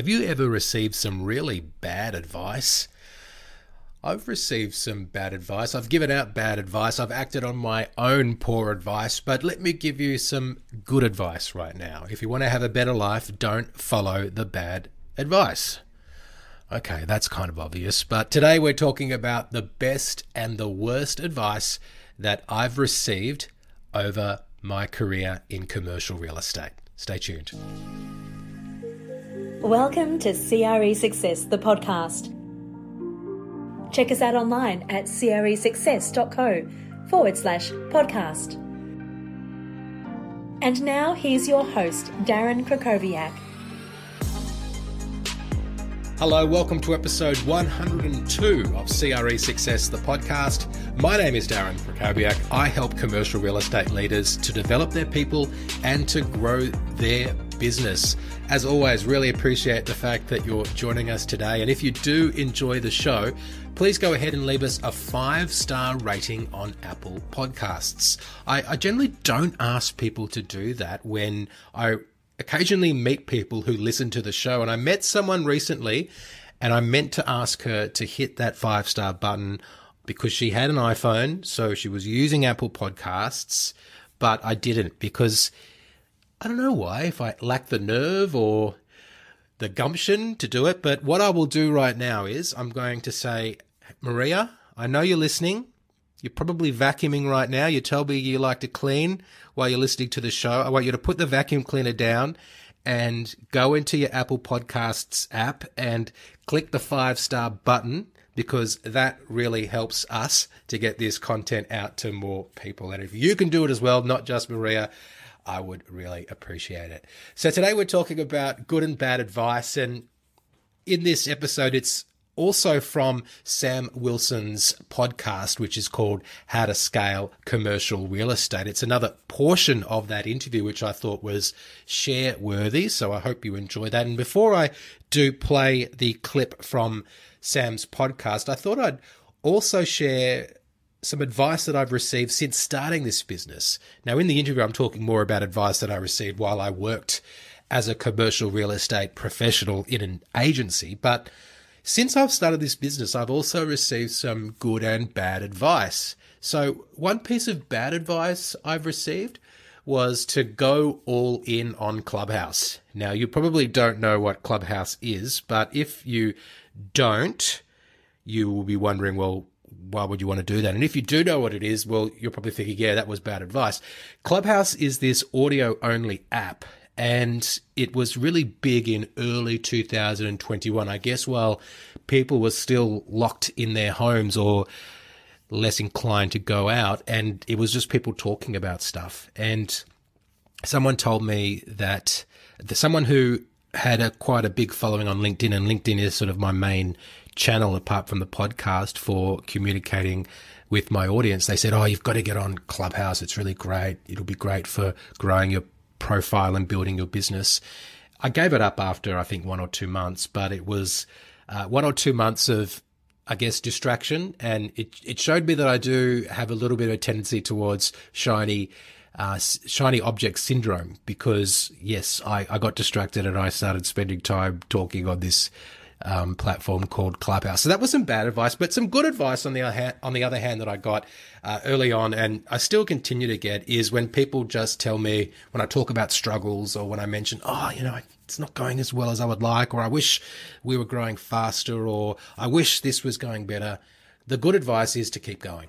Have you ever received some really bad advice? I've received some bad advice. I've given out bad advice. I've acted on my own poor advice. But let me give you some good advice right now. If you want to have a better life, don't follow the bad advice. Okay, that's kind of obvious. But today we're talking about the best and the worst advice that I've received over my career in commercial real estate. Stay tuned. Welcome to CRE Success, the podcast. Check us out online at cresuccess.co forward slash podcast. And now here's your host, Darren Krakowiak. Hello, welcome to episode 102 of CRE Success, the podcast. My name is Darren Krakowiak. I help commercial real estate leaders to develop their people and to grow their business. As always, really appreciate the fact that you're joining us today. And if you do enjoy the show, please go ahead and leave us a five star rating on Apple Podcasts. I, I generally don't ask people to do that when I occasionally meet people who listen to the show. And I met someone recently and I meant to ask her to hit that five star button because she had an iPhone. So she was using Apple Podcasts, but I didn't because I don't know why, if I lack the nerve or the gumption to do it. But what I will do right now is I'm going to say, Maria, I know you're listening. You're probably vacuuming right now. You tell me you like to clean while you're listening to the show. I want you to put the vacuum cleaner down and go into your Apple Podcasts app and click the five star button because that really helps us to get this content out to more people. And if you can do it as well, not just Maria, I would really appreciate it. So today we're talking about good and bad advice. And in this episode, it's also from Sam Wilson's podcast, which is called How to Scale Commercial Real Estate. It's another portion of that interview, which I thought was share worthy. So I hope you enjoy that. And before I do play the clip from Sam's podcast, I thought I'd also share some advice that I've received since starting this business. Now, in the interview, I'm talking more about advice that I received while I worked as a commercial real estate professional in an agency, but since I've started this business, I've also received some good and bad advice. So, one piece of bad advice I've received was to go all in on Clubhouse. Now, you probably don't know what Clubhouse is, but if you don't, you will be wondering, well, why would you want to do that? And if you do know what it is, well, you're probably thinking, yeah, that was bad advice. Clubhouse is this audio only app and it was really big in early 2021. I guess while people were still locked in their homes or less inclined to go out, and it was just people talking about stuff. And someone told me that someone who had a quite a big following on LinkedIn, and LinkedIn is sort of my main channel apart from the podcast for communicating with my audience. They said, "Oh, you've got to get on Clubhouse. It's really great. It'll be great for growing your profile and building your business. I gave it up after I think one or two months, but it was uh, one or two months of, I guess, distraction, and it it showed me that I do have a little bit of a tendency towards shiny. Uh, shiny object syndrome because yes, I, I got distracted and I started spending time talking on this um, platform called Clubhouse. So that was some bad advice, but some good advice on the other hand, on the other hand that I got uh, early on, and I still continue to get is when people just tell me when I talk about struggles or when I mention, oh, you know, it's not going as well as I would like, or I wish we were growing faster, or I wish this was going better. The good advice is to keep going,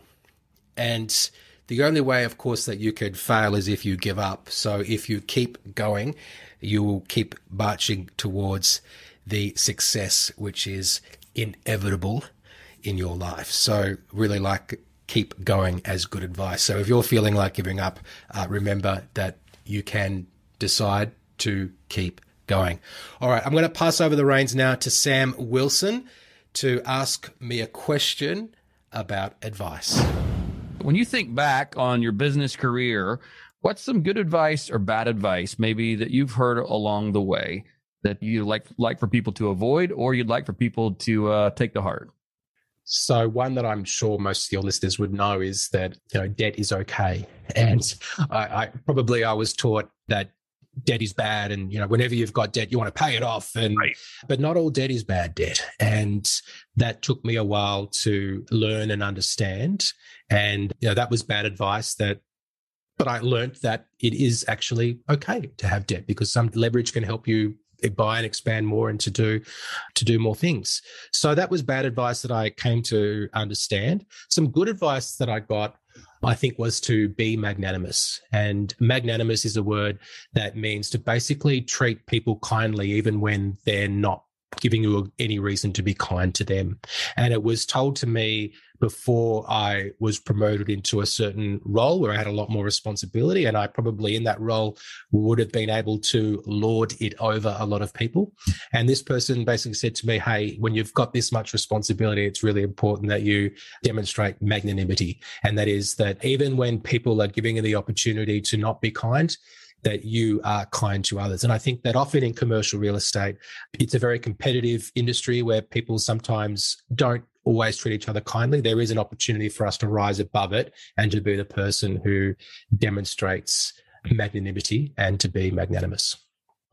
and the only way, of course, that you could fail is if you give up. So if you keep going, you will keep marching towards the success which is inevitable in your life. So, really like keep going as good advice. So, if you're feeling like giving up, uh, remember that you can decide to keep going. All right, I'm going to pass over the reins now to Sam Wilson to ask me a question about advice. When you think back on your business career, what's some good advice or bad advice maybe that you've heard along the way that you like like for people to avoid or you'd like for people to uh, take to heart? So one that I'm sure most of your listeners would know is that you know debt is okay, and I, I probably I was taught that debt is bad and you know whenever you've got debt you want to pay it off and right. but not all debt is bad debt and that took me a while to learn and understand and you know that was bad advice that but I learned that it is actually okay to have debt because some leverage can help you buy and expand more and to do to do more things. So that was bad advice that I came to understand. Some good advice that I got I think was to be magnanimous. And magnanimous is a word that means to basically treat people kindly even when they're not giving you any reason to be kind to them. And it was told to me before I was promoted into a certain role where I had a lot more responsibility. And I probably in that role would have been able to lord it over a lot of people. And this person basically said to me, Hey, when you've got this much responsibility, it's really important that you demonstrate magnanimity. And that is that even when people are giving you the opportunity to not be kind, that you are kind to others. And I think that often in commercial real estate, it's a very competitive industry where people sometimes don't always treat each other kindly. There is an opportunity for us to rise above it and to be the person who demonstrates magnanimity and to be magnanimous.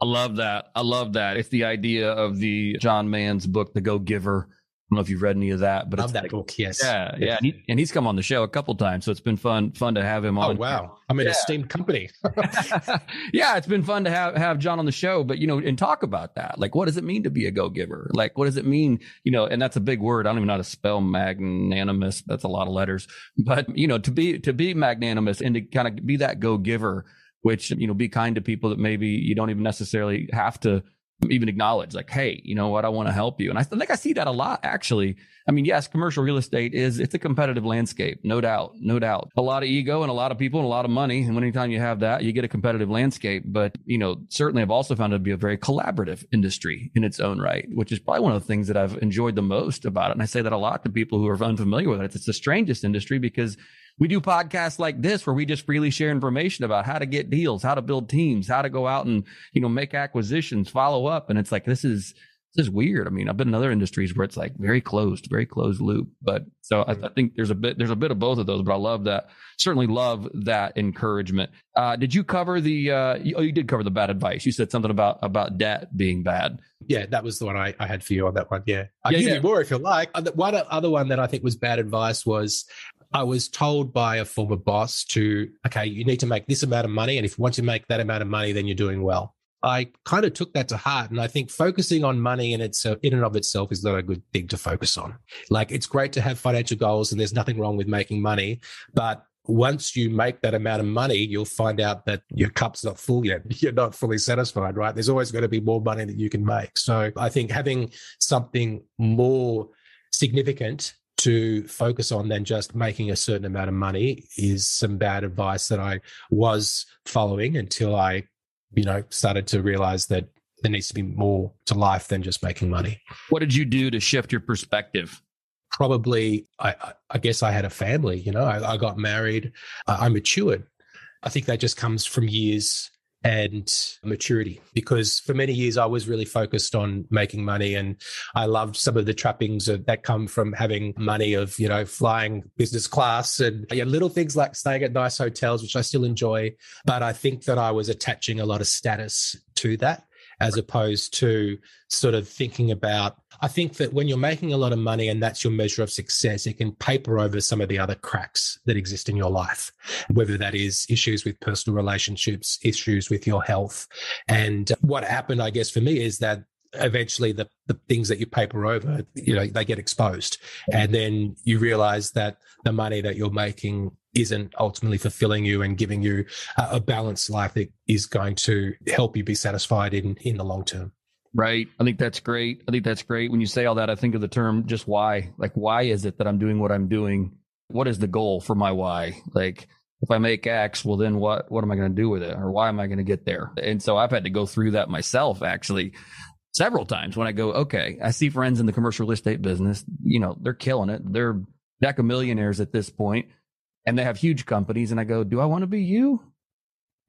I love that. I love that. It's the idea of the John Mann's book, The Go Giver, don't know if you've read any of that, but love that book. Yes, yeah, yeah, and, he, and, he's come on the show a couple times, so it's been fun, fun to have him oh, on. Oh wow, I'm in yeah. esteemed company. yeah, it's been fun to have have John on the show, but you know, and talk about that. Like, what does it mean to be a go giver? Like, what does it mean? You know, and that's a big word. I don't even know how to spell magnanimous. That's a lot of letters, but you know, to be to be magnanimous and to kind of be that go giver, which you know, be kind to people that maybe you don't even necessarily have to even acknowledge like hey you know what? I want to help you. And i think i see that a lot actually. I mean yes commercial real estate is it's a competitive landscape no doubt no doubt. A lot of ego and a lot of people and a lot of money and anytime you have that you get a competitive landscape. But you know certainly i've also found it to be a very collaborative industry in its own right which is probably one of the things that i've enjoyed the most about it. And i say that a lot to people who are unfamiliar with it. It's the strangest industry because we do podcasts like this where we just freely share information about how to get deals, how to build teams, how to go out and, you know, make acquisitions, follow up. And it's like, this is, this is weird. I mean, I've been in other industries where it's like very closed, very closed loop. But so I, I, think there's a bit, there's a bit of both of those, but I love that. Certainly love that encouragement. Uh, did you cover the, uh, you, oh, you did cover the bad advice. You said something about, about debt being bad. Yeah, that was the one I, I had for you on that one. Yeah. I'll yeah, give yeah. you more if you like. One other one that I think was bad advice was I was told by a former boss to, okay, you need to make this amount of money. And if once you make that amount of money, then you're doing well. I kind of took that to heart. And I think focusing on money in itself, in and of itself, is not a good thing to focus on. Like it's great to have financial goals and there's nothing wrong with making money. But once you make that amount of money, you'll find out that your cup's not full yet. You're not fully satisfied, right? There's always going to be more money that you can make. So I think having something more significant to focus on than just making a certain amount of money is some bad advice that I was following until I, you know, started to realize that there needs to be more to life than just making money. What did you do to shift your perspective? Probably, I, I guess I had a family, you know, I, I got married, I matured. I think that just comes from years and maturity because for many years I was really focused on making money and I loved some of the trappings that come from having money of you know flying business class and yeah, little things like staying at nice hotels which I still enjoy but I think that I was attaching a lot of status to that as opposed to sort of thinking about I think that when you're making a lot of money and that's your measure of success, it can paper over some of the other cracks that exist in your life, whether that is issues with personal relationships, issues with your health. And what happened, I guess, for me is that eventually the, the things that you paper over, you know, they get exposed. And then you realize that the money that you're making isn't ultimately fulfilling you and giving you a, a balanced life that is going to help you be satisfied in, in the long term. Right. I think that's great. I think that's great. When you say all that, I think of the term just why. Like, why is it that I'm doing what I'm doing? What is the goal for my why? Like, if I make X, well, then what, what am I going to do with it? Or why am I going to get there? And so I've had to go through that myself, actually, several times when I go, okay, I see friends in the commercial real estate business, you know, they're killing it. They're deck of millionaires at this point and they have huge companies. And I go, do I want to be you?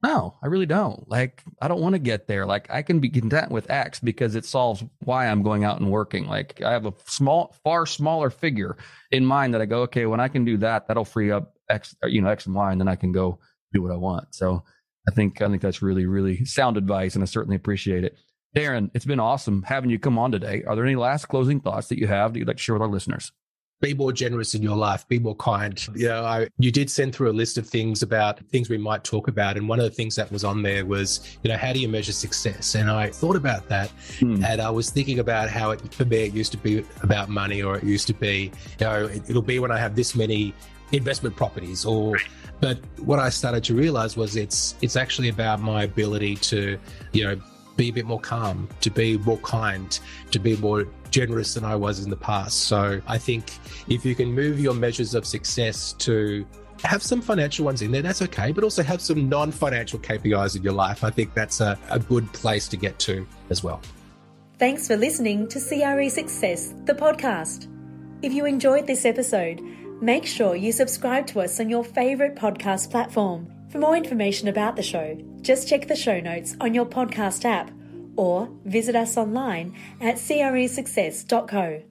No, I really don't. Like, I don't want to get there. Like, I can be content with X because it solves why I'm going out and working. Like, I have a small, far smaller figure in mind that I go, okay, when I can do that, that'll free up X, you know, X and Y, and then I can go do what I want. So I think I think that's really really sound advice, and I certainly appreciate it. Darren, it's been awesome having you come on today. Are there any last closing thoughts that you have that you'd like to share with our listeners? Be more generous in your life. Be more kind. You know, I, you did send through a list of things about things we might talk about, and one of the things that was on there was, you know, how do you measure success? And I thought about that, hmm. and I was thinking about how it for me it used to be about money, or it used to be, you know, it, it'll be when I have this many investment properties, or but what I started to realize was it's it's actually about my ability to, you know, be a bit more calm, to be more kind, to be more generous than I was in the past. So I think if you can move your measures of success to have some financial ones in there, that's okay, but also have some non financial KPIs in your life. I think that's a, a good place to get to as well. Thanks for listening to CRE Success, the podcast. If you enjoyed this episode, make sure you subscribe to us on your favourite podcast platform. For more information about the show, just check the show notes on your podcast app or visit us online at cresuccess.co.